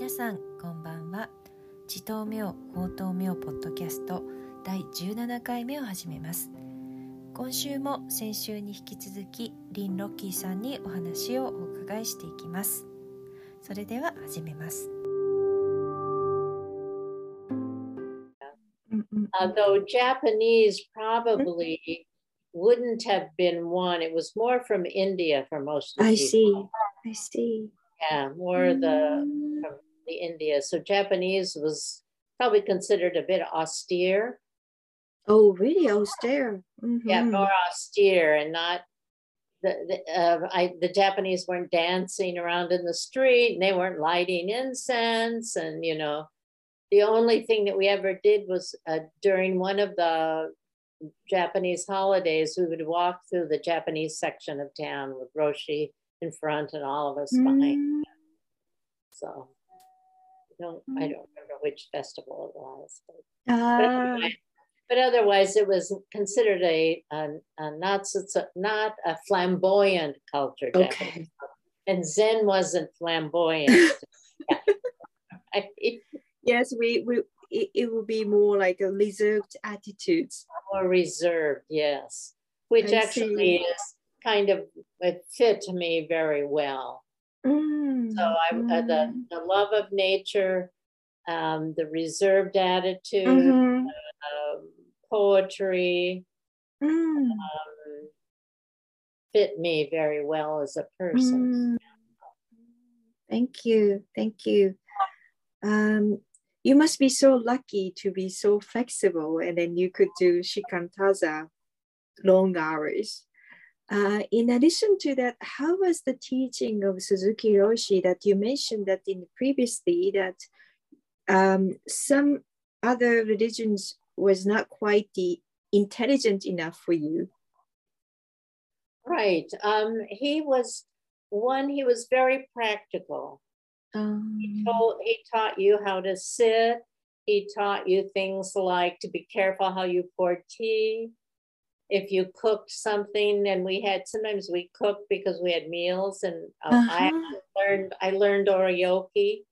皆さんこんばんは地頭明法頭明ポッドキャスト第17回目を始めます今週も先週に引き続きリン・ロッキーさんにお話をお伺いしていきますそれでは始めます Although Japanese probably wouldn't have been one, it was more from India for most of the I people. see. I see. Yeah, more Mm. the India. So Japanese was probably considered a bit austere. Oh, really austere. Yeah, Mhm. more austere and not the the, uh, I, the Japanese weren't dancing around in the street and they weren't lighting incense and you know the only thing that we ever did was uh, during one of the Japanese holidays we would walk through the Japanese section of town with Roshi in front and all of us behind. Mm. So I don't I mm-hmm. don't remember which festival it was, but, but, ah. otherwise, but otherwise it was considered a, a, a not not a flamboyant culture. Okay. and Zen wasn't flamboyant. Yes, we we it, it will be more like a reserved attitudes. More reserved, yes, which I actually see. is kind of it fit to me very well. Mm. So I uh, the Mm. the love of nature, um, the reserved attitude, Mhm. um, poetry, Mm. um, fit me very well as a person. Mm. Thank you. Thank you. Um, you must be so lucky to be so flexible and then you could do shikantaza long hours. Uh, in addition to that, how was the teaching of Suzuki Roshi that you mentioned that in previously that um, some other religions was not quite the intelligent enough for you? Right. Um, he was one. He was very practical. Um, He told. He taught you how to sit. He taught you things like to be careful how you pour tea. If you cooked something, and we had sometimes we cooked because we had meals, and uh, I Uh-huh. actually learned. I learned oryoki.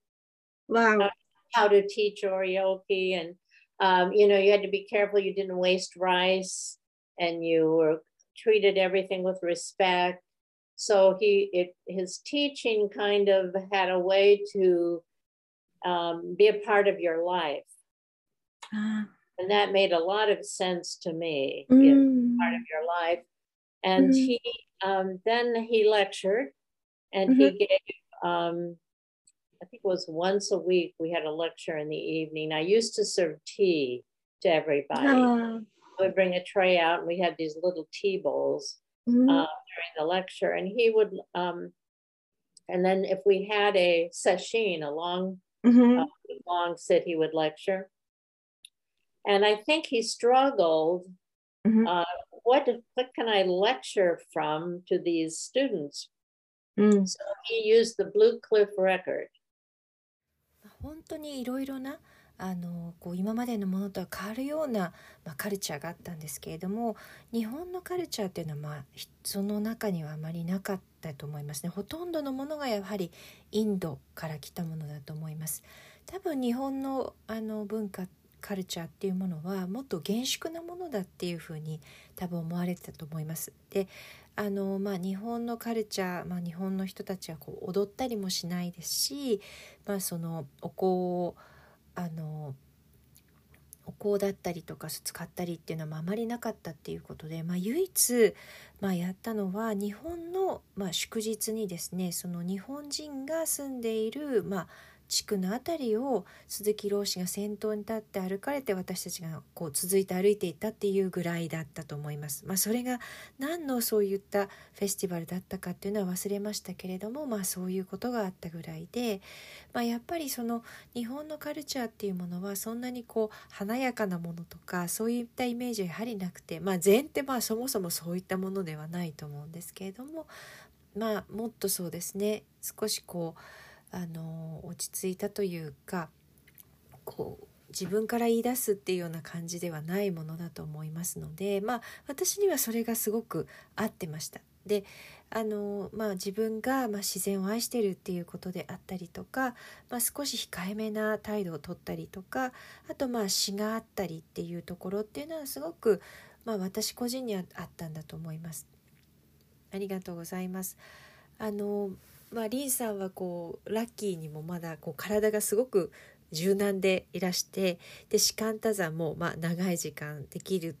wow. how to teach oryoki and um, you know you had to be careful you didn't waste rice and you were treated everything with respect so he it his teaching kind of had a way to um, be a part of your life Ah, and that made a lot of sense to me you know, mm. Part of your life and Mhm. he um, then he lectured and he gave um, i think it was once a week we had a lecture in the evening i used to serve tea to everybody Ah, i would bring a tray out and we had these little tea bowls mm. uh, during the lecture and he would um, and then if we had a session a long Mhm. uh, long sit he would lecture and i think he struggled Mhm. uh, what what can i lecture from to these students? Mm. so he used the blue cliff record. 本当にいろいろなあのこう今までのものとは変わるような、まあ、カルチャーがあったんですけれども日本のカルチャーっていうのは、まあ、ひその中にはあまりなかったと思いますね。ほとんどのものがやはりインドから来たものだと思います。多分日本のあの文化カルチャーっていうものはもっと厳粛なものだっていうふうに多分思われてたと思います。であのまあ日本のカルチャー、まあ、日本の人たちはこう踊ったりもしないですしまあ、そのお香をあのお香だったりとか使ったりっていうのはあまりなかったっていうことで、まあ、唯一、まあ、やったのは日本の、まあ、祝日にですねその日本人が住んでいる、まあ、地区の辺りを鈴木老師が先頭に立って歩かれて私たちがこう続いて歩いていったっていうぐらいだったと思います。まあ、それが何のそういったフェスティバルだったかっていうのは忘れましたけれども、まあ、そういうことがあったぐらいで、まあ、やっぱりその日本のカルチャーっていうものはそんなにこう華やかなものとかそういったイメージはやはりなくて、まあ、禅ってまあそもそもそういったものではないと思うんですけれども、まあ、もっとそうですね少しこうあの落ち着いたというかこう自分から言い出すっていうような感じではないものだと思いますのでまあ私にはそれがすごく合ってました。であの、まあ、自分が、まあ、自然を愛してるっていうことであったりとか、まあ、少し控えめな態度をとったりとかあとまあ詩があったりっていうところっていうのはすごく、まあ、私個人にはあったんだと思います。ありがとうございます。あのまあ、リンさんはこうラッキーにもまだこう体がすごく柔軟でいらしてで士官多山もまあ長い時間できる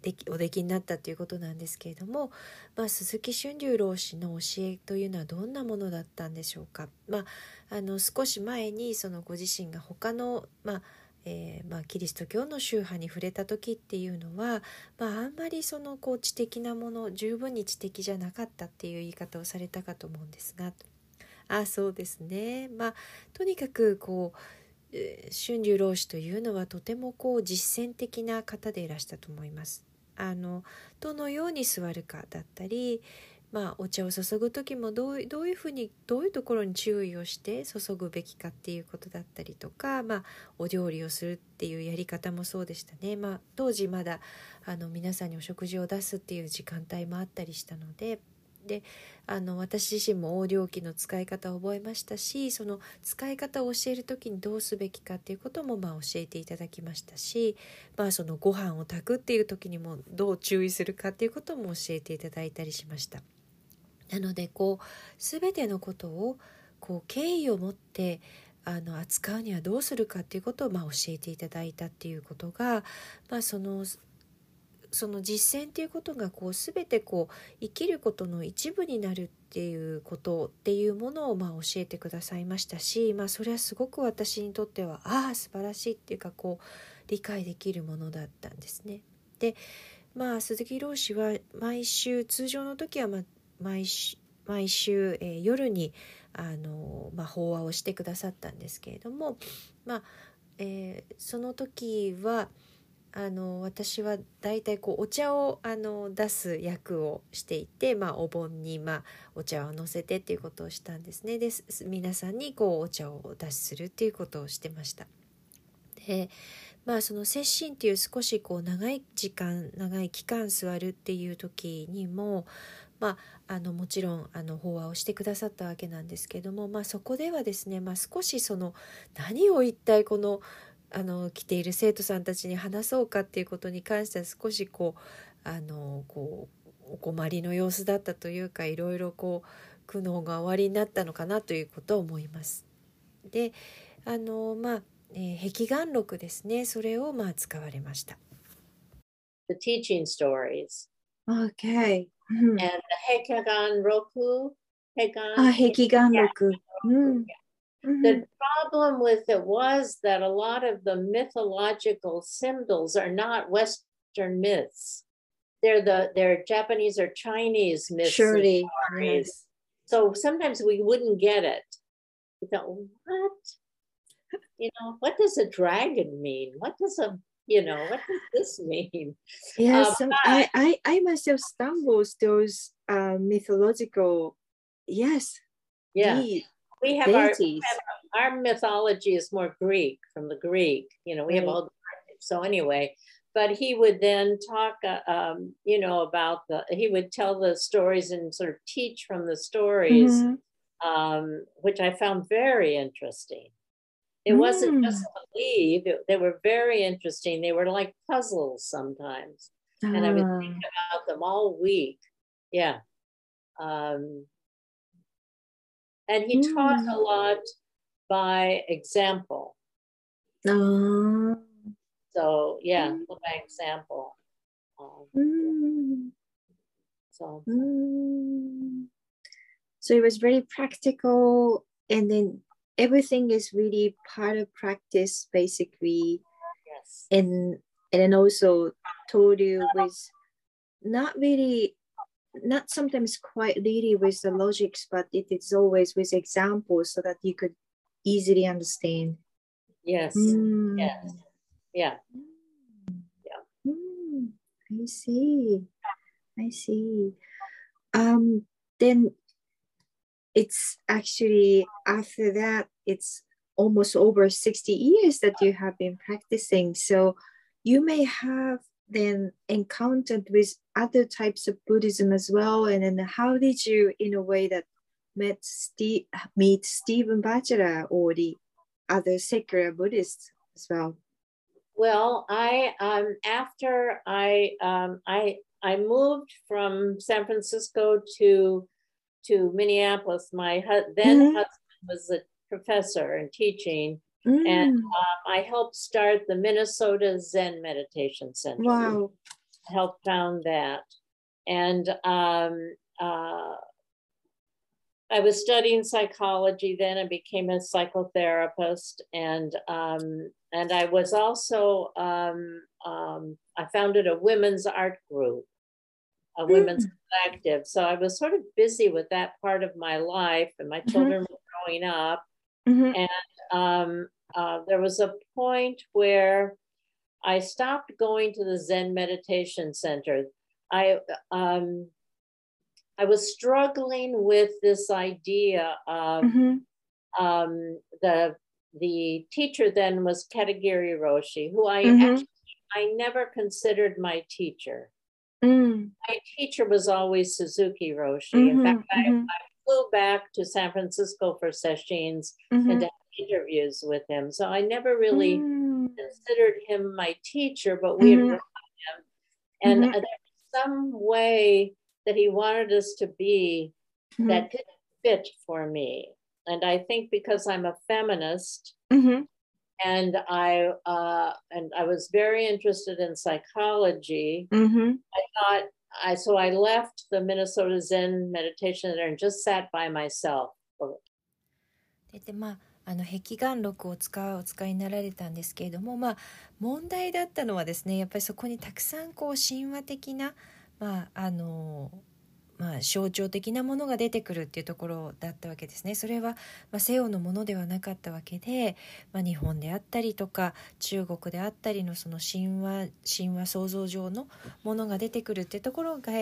できおできになったということなんですけれども、まあ、鈴木春龍老師の教えというのはどんなものだったんでしょうか？まあ、あの少し前にそのご自身が他の、まあえー、まあ、キリスト教の宗派に触れた時っていうのは、まあ、あんまりそのこう知的なもの十分に知的じゃなかったっていう言い方をされたかと思うんですがあそうですねまあとにかくこう春秋老師というのはとてもこう実践的な方でいらしたと思います。あのどのように座るかだったり、まあ、お茶を注ぐ時もどうどういうふうにどういうところに注意をして注ぐべきかっていうことだったりとか、まあ、お料理をするっていうやり方もそうでしたね、まあ、当時まだあの皆さんにお食事を出すっていう時間帯もあったりしたのでであの私自身も横領器の使い方を覚えましたしその使い方を教える時にどうすべきかっていうこともまあ教えていただきましたし、まあ、そのご飯を炊くっていう時にもどう注意するかっていうことも教えていただいたりしました。なのでこう全てのことをこう敬意を持ってあの扱うにはどうするかっていうことをまあ教えていただいたっていうことが、まあ、そのその実践っていうことがこう全てこう生きることの一部になるっていうことっていうものをまあ教えてくださいましたし、まあ、それはすごく私にとってはああ素晴らしいっていうかこう理解できるものだったんですね。でまあ鈴木老師は毎週通常の時は、まあ、毎週毎週、えー、夜にあの、まあ、法話をしてくださったんですけれども、まあえー、その時はあの私は大体こうお茶をあの出す役をしていて、まあ、お盆に、まあ、お茶を乗せてっていうことをしたんですねで皆さんにこうお茶をお出しするっていうことをしてました。でまあその接心っていう少しこう長い時間長い期間座るっていう時にもまあ、あのもちろんあの法話をしてくださったわけなんですけども、まあ、そこではですね、まあ、少しその何を一体このあの来ている生徒さんたちに話そうかっていうことに関しては少しこうあのこうお困りの様子だったというかいろいろこう苦悩が終わりになったのかなということを思います。であのまあ、えー、壁眼録ですねそれをまあ使われました。The teaching stories. Okay. And the Hekigan Roku. Hegan, ah, Hekigan Roku. Mm. Mm-hmm. The problem with it was that a lot of the mythological symbols are not Western myths. They're the they're Japanese or Chinese myths. Surely. Yes. So sometimes we wouldn't get it. We thought, what? You know, what does a dragon mean? What does a you know, what does this mean? Yes, uh, I, I I myself stumbles those uh, mythological yes. Yeah we have, our, our, mythology is more Greek from the Greek. You know, we right. have all. So anyway, but he would then talk, uh, um, you know, about the. He would tell the stories and sort of teach from the stories, mm-hmm. um, which I found very interesting. It mm. wasn't just believe; it, they were very interesting. They were like puzzles sometimes, uh. and I would think ah. about them all week. Yeah. Um, and he mm. taught a lot by example. Uh, so yeah, mm. by example. Um, mm. So. Mm. So it was very practical, and then everything is really part of practice, basically. Yes. And and then also told you with not really not sometimes quite literally with the logics, but it is always with examples so that you could easily understand. Yes. Mm. Yes. Yeah. Yeah. Mm. I see. I see. Um, then it's actually after that, it's almost over 60 years that you have been practicing. So you may have then encountered with other types of Buddhism as well? And then how did you, in a way, that met Steve, meet Stephen Batchelor or the other secular Buddhists as well? Well, I um, after I um, I I moved from San Francisco to to Minneapolis. My hu- then Mhm. husband was a professor and teaching, Mm, and um, I helped start the Minnesota Zen Meditation Center. wow. helped found that. And um, uh, I was studying psychology then and became a psychotherapist. And um, and I was also um, um, I founded a women's art group, a women's collective. So I was sort of busy with that part of my life, and my children were growing up Mhm, um, uh, there was a point where I stopped going to the Zen meditation center. I um, I was struggling with this idea of mhm, um, the the teacher then was Katagiri Roshi, who I Mhm. actually I never considered my teacher. mm, My teacher was always Suzuki Roshi. In mhm, fact, I mhm, flew back to San Francisco for sessions and mhm, to interviews with him. So I never really mm, considered him my teacher, but we had Mhm. worked on him. And Mhm. uh, there was some way that he wanted us to be mhm, that didn't fit for me. And I think because I'm a feminist mhm, and I uh, and I was very interested in psychology, mhm, I thought I so I left the Minnesota Zen Meditation Center and just sat by myself. ででまあ あの壁眼録を使うお使いになられたんですけれどもまあ問題だったのはですねやっぱりそこにたくさんこう神話的なまああのまあ象徴的なものが出てくるっていうところだったわけですね。それは、まあ、西洋のものではなかったわけで、まあ、日本であったりとか中国であったりのその神話神話創造上のものが出てくるっていうところが、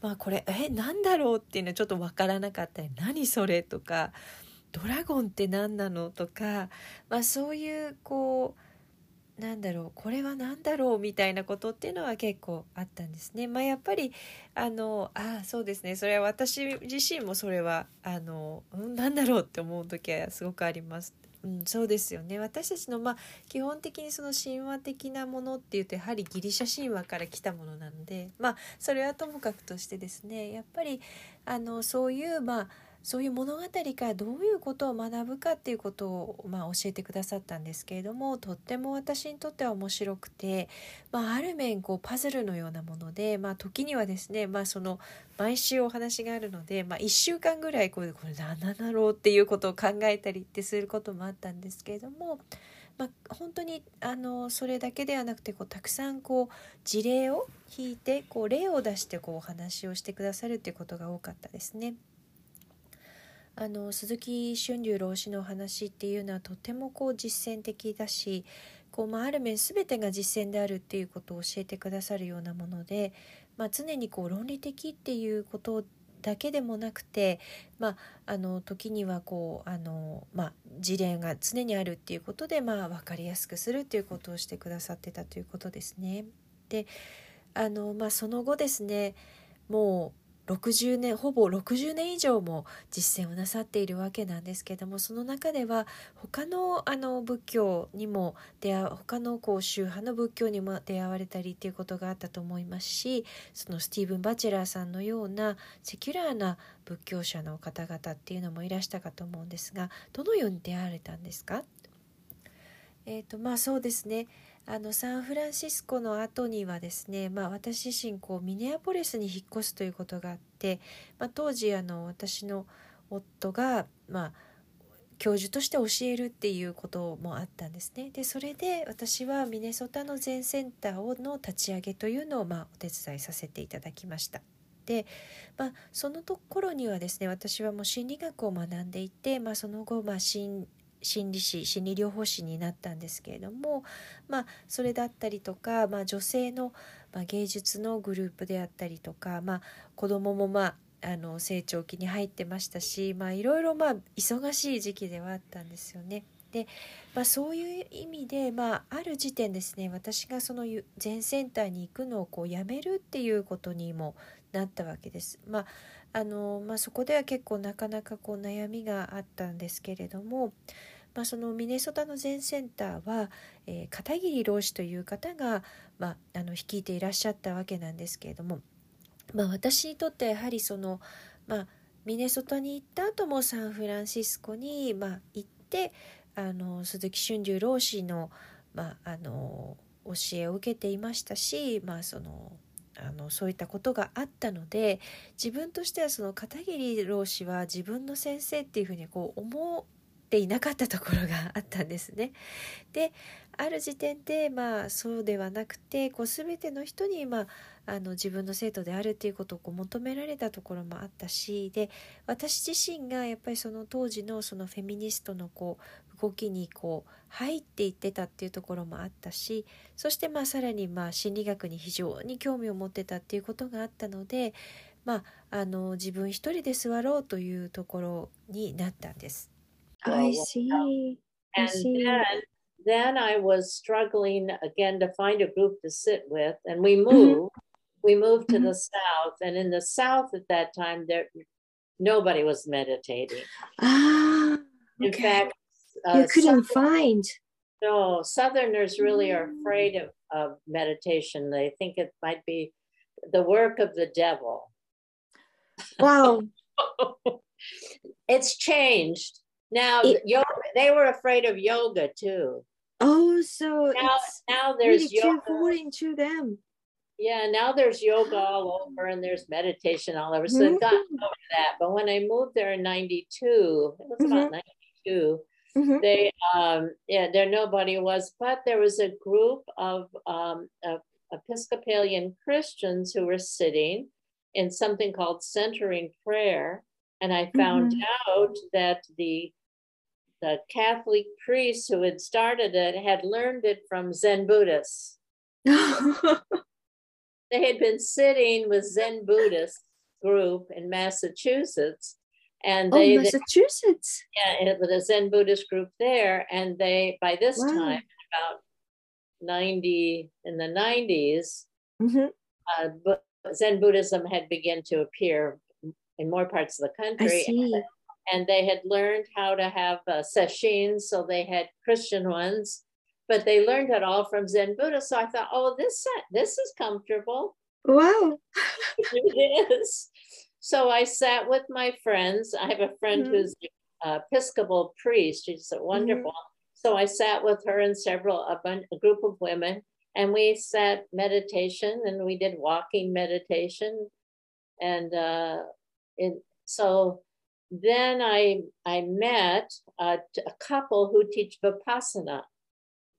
まあ、これえ何だろうっていうのはちょっとわからなかったり何それとかドラゴンって何なのとか、まあ、そういうこうなんだろうこれは何だろうみたいなことっていうのは結構あったんですね。まあ、やっぱりあのあそうですねそれは私自身もそれはあの、うん、何だろうって思う時はすごくあります。うん、そうですよね私たちの、まあ、基本的にその神話的なものっていうとやはりギリシャ神話から来たものなので、まあ、それはともかくとしてですねやっぱりあのそういうまあそういう物語からどういうことを学ぶかっていうことを、まあ、教えてくださったんですけれどもとっても私にとっては面白くて、まあ、ある面こうパズルのようなもので、まあ、時にはですね、まあ、その毎週お話があるので、まあ、1週間ぐらいこれこれ何なんだろうっていうことを考えたりってすることもあったんですけれども。まあ、本当にあのそれだけではなくてこうたくさんこう事例を引いてこう例を出してこうお話をしてくださるっていうことが多かったですね。あの鈴木春龍老師の話っていうのはとてもこう実践的だしこう、まあ、ある面全てが実践であるっていうことを教えてくださるようなもので、まあ、常にこう論理的っていうことだけでもなくて、まあ、あの時にはこうあの、まあ、事例が常にあるっていうことで、まあ、分かりやすくするっていうことをしてくださってたということですね。であの、まあ、その後ですねもう60年ほぼ60年以上も実践をなさっているわけなんですけどもその中では他のあの仏教にも出会他のこう宗派の仏教にも出会われたりっていうことがあったと思いますしそのスティーブン・バチェラーさんのようなセキュラーな仏教者の方々っていうのもいらしたかと思うんですがどのように出会われたんですか？えーとまあそうですね。あのサンフランシスコの後にはですね、まあ、私自身こうミネアポリスに引っ越すということがあって、まあ、当時あの私の夫が、まあ、教授として教えるっていうこともあったんですね。でそれで私はミネソタの全センターの立ち上げというのを、まあ、お手伝いさせていただきました。で、まあ、そのところにはですね私はもう心理学を学んでいて、まあ、その後、まあ、心心理師心理療法士になったんですけれども、まあ、それだったりとか、まあ、女性の、まあ、芸術のグループであったりとか、まあ、子供もまああの成長期に入ってましたし、まあ、いろいろまあ忙しい時期ではあったんですよね。で、まあ、そういう意味で、まあ、ある時点ですね私がその全センターに行くのをこうやめるっていうことにもなったわけです。まああのまあ、そこでは結構なかなかこう悩みがあったんですけれども、まあ、そのミネソタの全センターは、えー、片桐老師という方が、まあ、あの率いていらっしゃったわけなんですけれども、まあ、私にとってやはりその、まあ、ミネソタに行った後もサンフランシスコに、まあ、行ってあの鈴木春秋老師の,、まあ、あの教えを受けていましたし、まあ、そのあのそういったことがあったので自分としてはその片桐老師は自分の先生っていうふうにこう思ていなかったところがあったんですね。である時点でまあそうではなくてこう全ての人にまああの自分の生徒であるっていうことをこう求められたところもあったしで私自身がやっぱりその当時のそのフェミニストのこう動きにこう入っていってたっていうところもあったしそしてまあさらにまあ心理学に非常に興味を持ってたっていうことがあったので、まあ、あの自分一人で座ろうというところになったんです。I see. I see. then I was struggling again to find a group to sit with, and we moved. We moved to the south, and in the south at that time, there nobody was meditating. Ah, in fact, uh, you couldn't find. No, Southerners really are afraid of, of meditation. They think it might be the work of the devil. Wow. it's changed. Now, it, yoga, they were afraid of yoga too. Oh, so now, now there's really yoga. foreign to them. Yeah, now there's yoga all over and there's meditation all over. So mm-hmm. they've gotten over that. But when I moved there in 92, it was mm-hmm. about 92, mm-hmm. they, um, yeah, there nobody was, but there was a group of um, uh, Episcopalian Christians who were sitting in something called centering prayer. And I found mm-hmm. out that the the Catholic priests who had started it had learned it from Zen Buddhists. they had been sitting with Zen Buddhist group in Massachusetts. And oh, they, oh, Massachusetts. They, yeah, with a Zen Buddhist group there. And they, by this wow. time, about 90, in the 90s, mm-hmm. uh, Zen Buddhism had begun to appear in more parts of the country and they had learned how to have uh, so they had Christian ones, but they learned it all from Zen Buddha. So I thought, oh, this this is comfortable. Wow, it is. So I sat with my friends. I have a friend mm-hmm. who's an Episcopal priest. She's wonderful. Mm-hmm. So I sat with her and several a, a group of women, and we sat meditation, and we did walking meditation, and uh, in, so then I I met a, a couple who teach vipassana.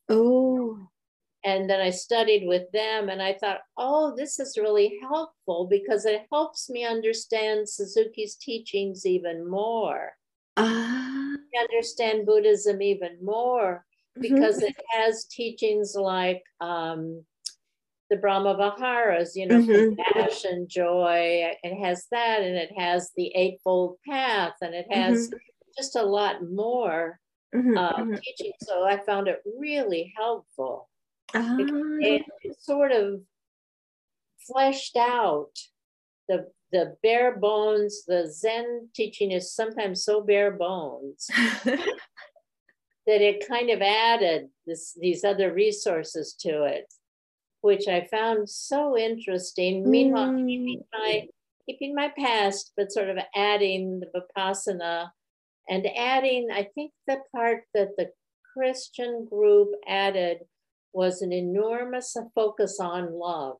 Oh. And then I studied with them, and I thought, oh, this is really helpful because it helps me understand Suzuki's teachings even more. Uh, understand Buddhism even more mm-hmm. because mm-hmm. it has teachings like um, the Brahma Viharas, you know, mm-hmm. compassion, joy. It has that, and it has the Eightfold Path, and it has mm-hmm. just a lot more mm-hmm. uh, teaching. So I found it really helpful. Ah, it, it sort of fleshed out the the bare bones. The Zen teaching is sometimes so bare bones. that it kind of added this, these other resources to it which I found so interesting. Mm. Meanwhile, keeping my keeping my past, but sort of adding the vipassana and adding, I think the part that the Christian group added was an enormous focus on love.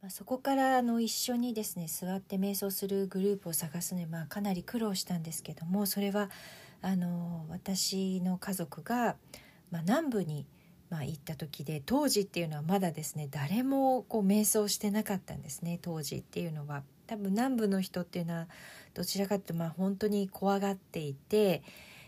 まあ、そこからあの一緒にですね座って瞑想するグループを探すのに、まあ、かなり苦労したんですけどもそれはあの私の家族が、まあ、南部に まあ、行った時で当時っていうのはまだですね誰もこう瞑想してなかったんですね当時っていうのは。多分南部の人っていうのはどちらかというとまあ本当に怖がっていて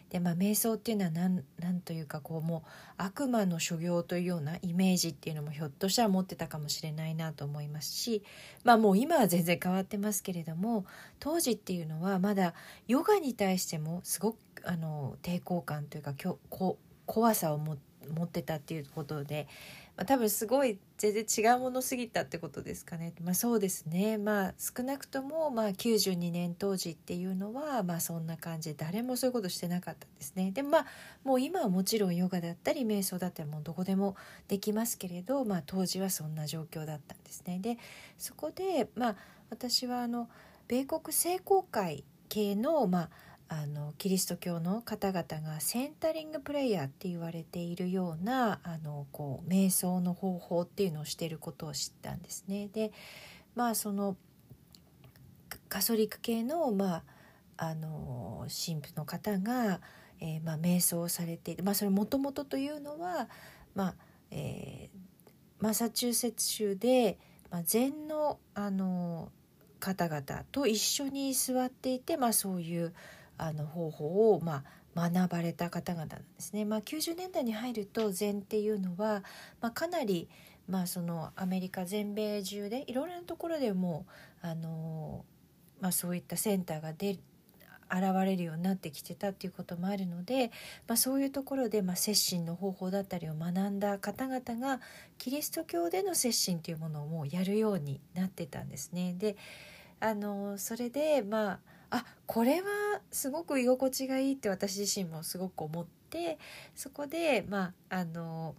で、まあ、瞑想っていうのは何何というかこうもう悪魔の所業というようなイメージっていうのもひょっとしたら持ってたかもしれないなと思いますしまあもう今は全然変わってますけれども当時っていうのはまだヨガに対してもすごくあの抵抗感というかきょこ怖さを持って持ってたっていうことで、まあ、多分すごい全然違うものすぎたってことですかね。まあ、そうですね。まあ少なくともまあ92年当時っていうのはまあそんな感じで誰もそういうことしてなかったんですね。でまあもう今はもちろんヨガだったり瞑想だったりもうどこでもできますけれど、まあ、当時はそんな状況だったんですね。でそこでまあ私はあの米国聖公会系のまああのキリスト教の方々がセンタリングプレイヤーって言われているようなあのこう瞑想の方法っていうのをしていることを知ったんですね。でまあそのカソリック系の,、まあ、あの神父の方が、えー、まあ、瞑想をされている、まあ、それもともとというのは、まあえー、マサチューセッツ州で、まあ、禅のあの方々と一緒に座っていて、まあ、そういうあの方法を、まあ、学ばれた方々なんですね。まあ、90年代に入ると禅っていうのは、まあ、かなり、まあ、そのアメリカ全米中でいろいろなところでもあの、まあ、そういったセンターが出現れるようになってきてたっていうこともあるので、まあ、そういうところで、まあ、接心の方法だったりを学んだ方々がキリスト教での接心というものをもうやるようになってたんですね。であのそれでまああこれはすごく居心地がいいって私自身もすごく思ってそこでまああの、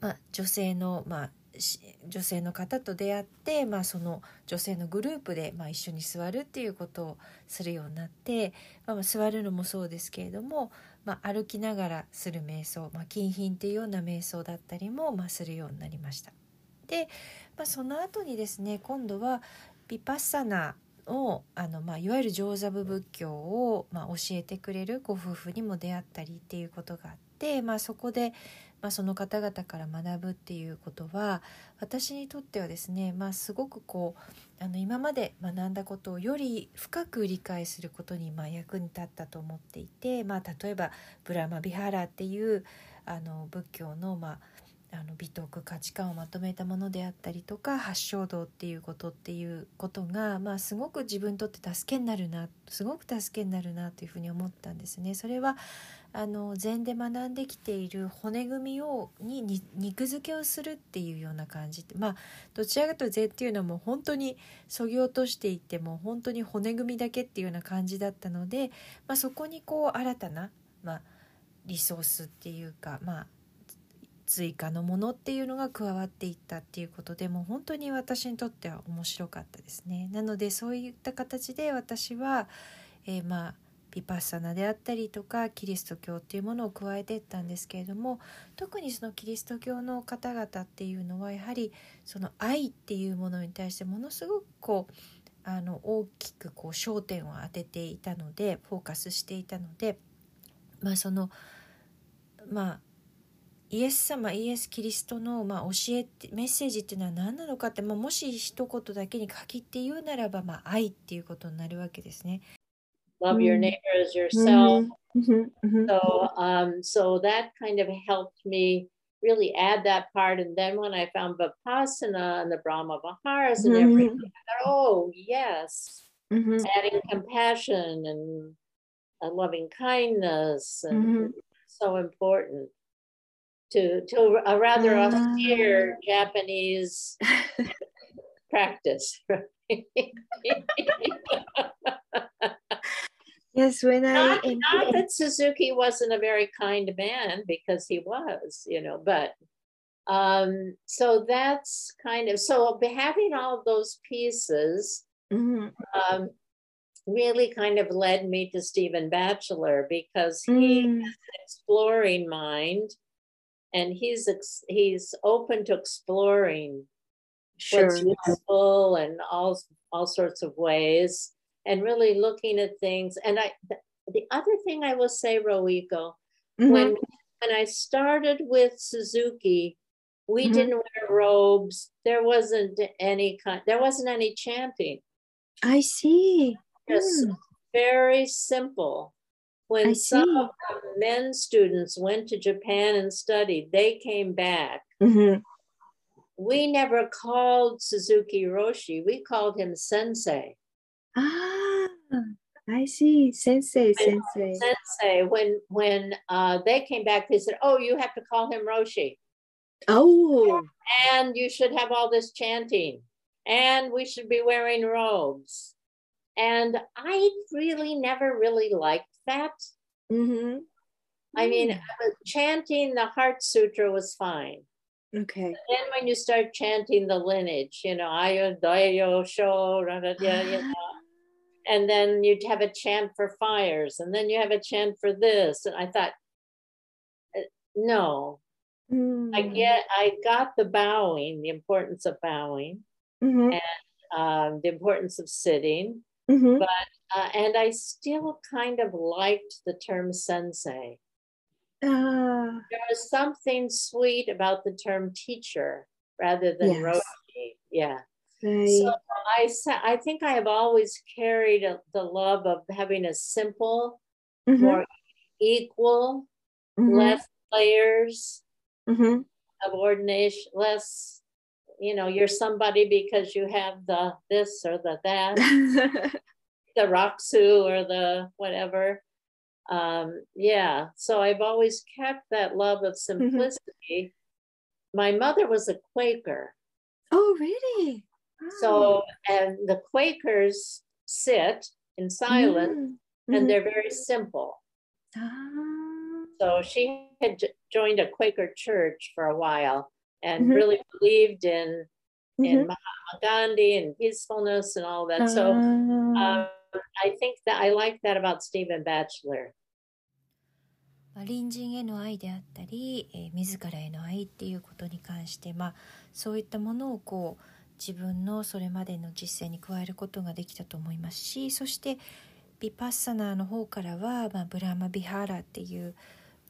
まあ、女性のまあ女性の方と出会って、まあ、その女性のグループで、まあ、一緒に座るっていうことをするようになって、まあ、座るのもそうですけれども、まあ、歩きながらする瞑想、まあ、金品っていうような瞑想だったりも、まあ、するようになりました。で、まあ、その後にですね今度はビパッサナをあの、まあ、いわゆる上座部仏教を、まあ、教えてくれるご夫婦にも出会ったりっていうことがあって、まあ、そこで、まあ、その方々から学ぶっていうことは私にとってはですね、まあ、すごくこうあの今まで学んだことをより深く理解することにまあ役に立ったと思っていて、まあ、例えばブラマビハラっていうあの仏教のまああの美徳価値観をまとめたものであったりとか八正道っていうことっていうことが、まあ、すごく自分にとって助けになるなすごく助けになるなというふうに思ったんですね。それはあの禅で学んできている骨組みをに肉付けをするっていうような感じまあどちらかというと禅っていうのはもう本当にそぎ落としていっても本当に骨組みだけっていうような感じだったので、まあ、そこにこう新たな、まあ、リソースっていうかまあ追加のものっていうのが加わっていったっていうことでもう本当に私にとっては面白かったですね。なのでそういった形で私は、えー、まあピパッサナであったりとかキリスト教っていうものを加えていったんですけれども特にそのキリスト教の方々っていうのはやはりその愛っていうものに対してものすごくこうあの大きくこう焦点を当てていたのでフォーカスしていたのでまあそのまあイエス様イエス・キリストの、まあ、教えってメッセージっていうのは何なのかって、まあ、もし一言だけに限って言うならば、まあ、愛っていうことになるわけですね。Love your neighbor as yourself. so, um, so that kind of helped me really add that part. And then when I found Vipassana and the Brahma Viharas and everything, I thought, oh, yes, adding compassion and, and loving kindness and so important. To to a rather uh, austere Japanese practice. yes, when not, I not that Suzuki wasn't a very kind man because he was, you know, but um, so that's kind of so having all those pieces mm-hmm. um, really kind of led me to Stephen Batchelor because he mm. has an exploring mind and he's ex- he's open to exploring sure. what's useful and all all sorts of ways and really looking at things and i the other thing i will say roiko mm-hmm. when when i started with suzuki we mm-hmm. didn't wear robes there wasn't any kind there wasn't any chanting i see just mm. very simple when some of the men students went to Japan and studied, they came back. Mm-hmm. We never called Suzuki Roshi, we called him sensei. Ah. I see. Sensei, sensei. Sensei, when when uh, they came back, they said, "Oh, you have to call him Roshi, Oh, and you should have all this chanting, and we should be wearing robes." And I really never really liked that. mm-hmm. I mean, uh, chanting the Heart Sutra was fine. okay. Then when you start chanting the lineage, you know, Ayo Dayo Sho, ra, ra, ya, you know, and then you'd have a chant for fires, and then you have a chant for this. And I thought, uh, no, I Mm. get, I got the bowing, the importance of bowing, Mhm, um, the importance of sitting, mhm. uh, and I still kind of liked the term sensei. Ah, There was something sweet about the term teacher rather than Yes. Roshi. Yeah. right. So I I think I have always carried a, the love of having a simple, Mhm, more equal, mhm, less layers mhm. of ordination, less, you know, you're somebody because you have the this or the that, the Raksu or the whatever. Um, yeah. So I've always kept that love of simplicity. My mother was a Quaker. oh, really? Ah. So, and the Quakers sit in silence Mm, and mhm. they're very simple. Ah, So she had joined a Quaker church for a while and Mhm. really believed in in mhm. Mahatma Gandhi and peacefulness and all that. So Ah, um, I think that I like that about Stephen Batchelor. まあ、隣人への愛であったり、えー自らへの愛っていうことに関して、まあ、そういったものをこう自分のそれまでの実践に加えることができたと思いますしそしてビパッサナーの方からは、まあ、ブラーマ・ビハーラっていう、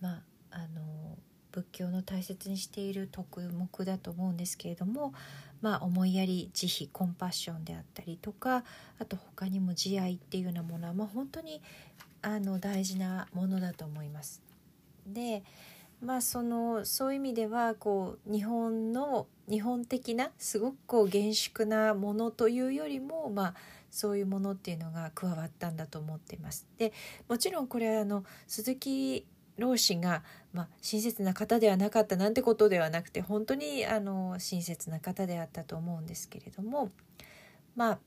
まあ、あの仏教の大切にしている徳目だと思うんですけれども、まあ、思いやり慈悲コンパッションであったりとかあと他にも慈愛っていうようなものは、まあ、本当にあの大事なものだと思います。でまあそのそういう意味ではこう日本の日本的なすごくこう厳粛なものというよりもまあそういうものっていうのが加わったんだと思っています。でもちろんこれはあの鈴木老子が、まあ、親切な方ではなかったなんてことではなくて本当にあの親切な方であったと思うんですけれどもまあ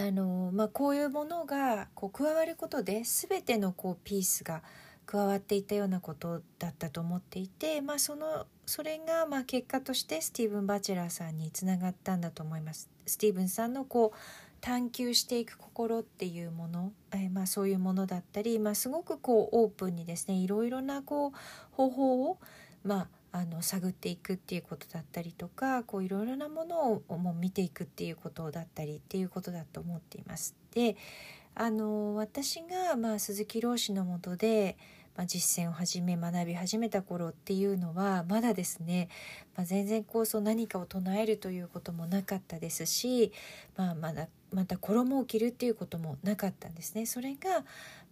あのまあ、こういうものがこう加わることで全てのこうピースが加わっていたようなことだったと思っていて、まあ、そのそれがま結果としてスティーブン・バチェラーさんにつながったんだと思います。スティーブンさんのこう探求していく心っていうもの、えーまあ、そういうものだったり、まあ、すごくこうオープンにですねいろいろなこう方法を、まあ、あの探っていくっていうことだったりとかこういろいろなものをもう見ていくっていうことだったりっていうことだと思っています。であの私が、まあ、鈴木老師のもとで、まあ、実践を始め学び始めた頃っていうのはまだですね、まあ、全然こうそう何かを唱えるということもなかったですし、まあ、まだまた衣を着るっていうこともなかったんですね。それが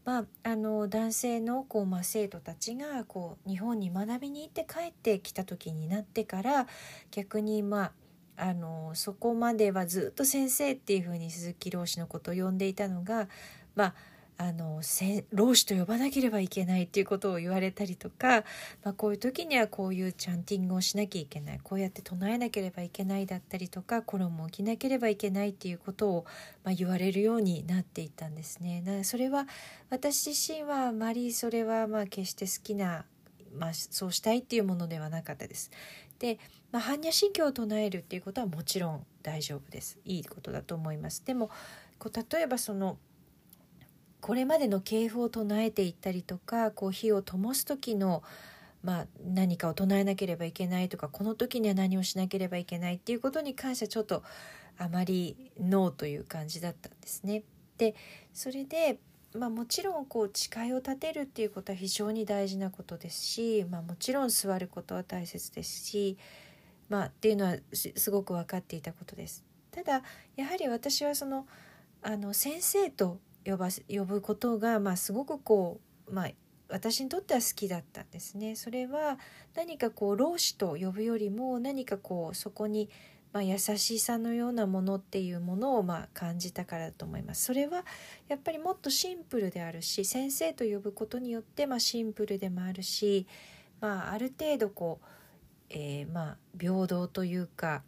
まあ、あの男性のこう、まあ、生徒たちがこう日本に学びに行って帰ってきた時になってから逆にまああのそこまではずっと先生っていうふうに鈴木老師のことを呼んでいたのがまああのせ老師と呼ばなければいけないっていうことを言われたりとか、まあ、こういう時にはこういうチャンティングをしなきゃいけないこうやって唱えなければいけないだったりとか衣を着なければいけないっていうことを、まあ、言われるようになっていったんですね。だからそれは私自身はあまりそれはまあ決して好きな、まあ、そうしたいっていうものではなかったです。で、まあ、般若心経を唱えるっていうことはもちろん大丈夫ですいいことだと思います。でもこう例えばそのこれまでの系譜を唱えていったりとかこう火を灯す時の、まあ、何かを唱えなければいけないとかこの時には何をしなければいけないっていうことに関してはちょっとあまりノーという感じだったんですね。でそれで、まあ、もちろんこう誓いを立てるっていうことは非常に大事なことですし、まあ、もちろん座ることは大切ですし、まあ、っていうのはすすごく分かっていたことです。ただやはり私はそのあの先生と呼ば呼ぶことが、まあ、すごくこう、まあ、私にとっては好きだったんですね。それは何かこう老師と呼ぶよりも何かこうそこに、まあ、優しさのようなものっていうものをまあ感じたからだと思います。それはやっぱりもっとシンプルであるし先生と呼ぶことによってまあシンプルでもあるし、まあ、ある程度こう、えー、まあ平等というか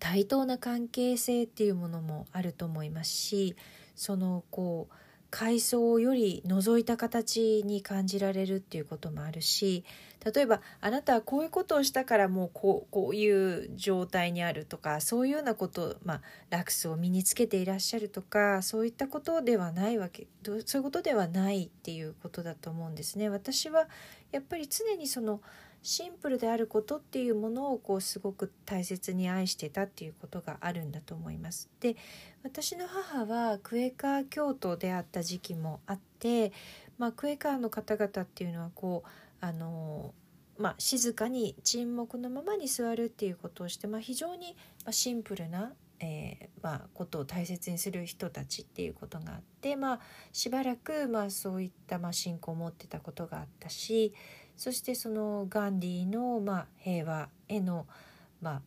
対等な関係性っていうものもあると思いますしそのこう階層より覗いた形に感じられるっていうこともあるし例えばあなたはこういうことをしたからもうこうこういう状態にあるとかそういうようなことまあラクスを身につけていらっしゃるとかそういったことではないわけそういうことではないっていうことだと思うんですね。私はやっぱり常にそのシンプルであることっていうものをこうすごく大切に愛してたっていうことがあるんだと思います。で私の母はクエカー教徒であった時期もあって、まあ、クエカーの方々っていうのはこうあのまあ、静かに沈黙のままに座るっていうことをして、まあ、非常にシンプルな、えー、まあ、ことを大切にする人たちっていうことがあって、まあ、しばらく、まあ、そういった、まあ、信仰を持ってたことがあったしそしてそのガンディの、まあ、平和への、まあ、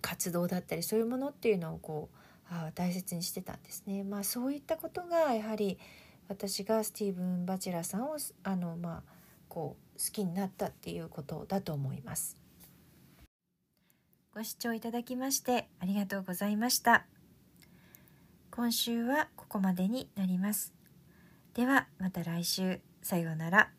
活動だったりそういうものっていうのをこうあ大切にしてたんですね。まあ、そういったことがやはり私がスティーブン・バチェラーさんをあの、まあ、こう好きになったっていうことだと思います。ご視聴いただきましてありがとうございました。今週はここまでになります。ではまた来週。さようなら。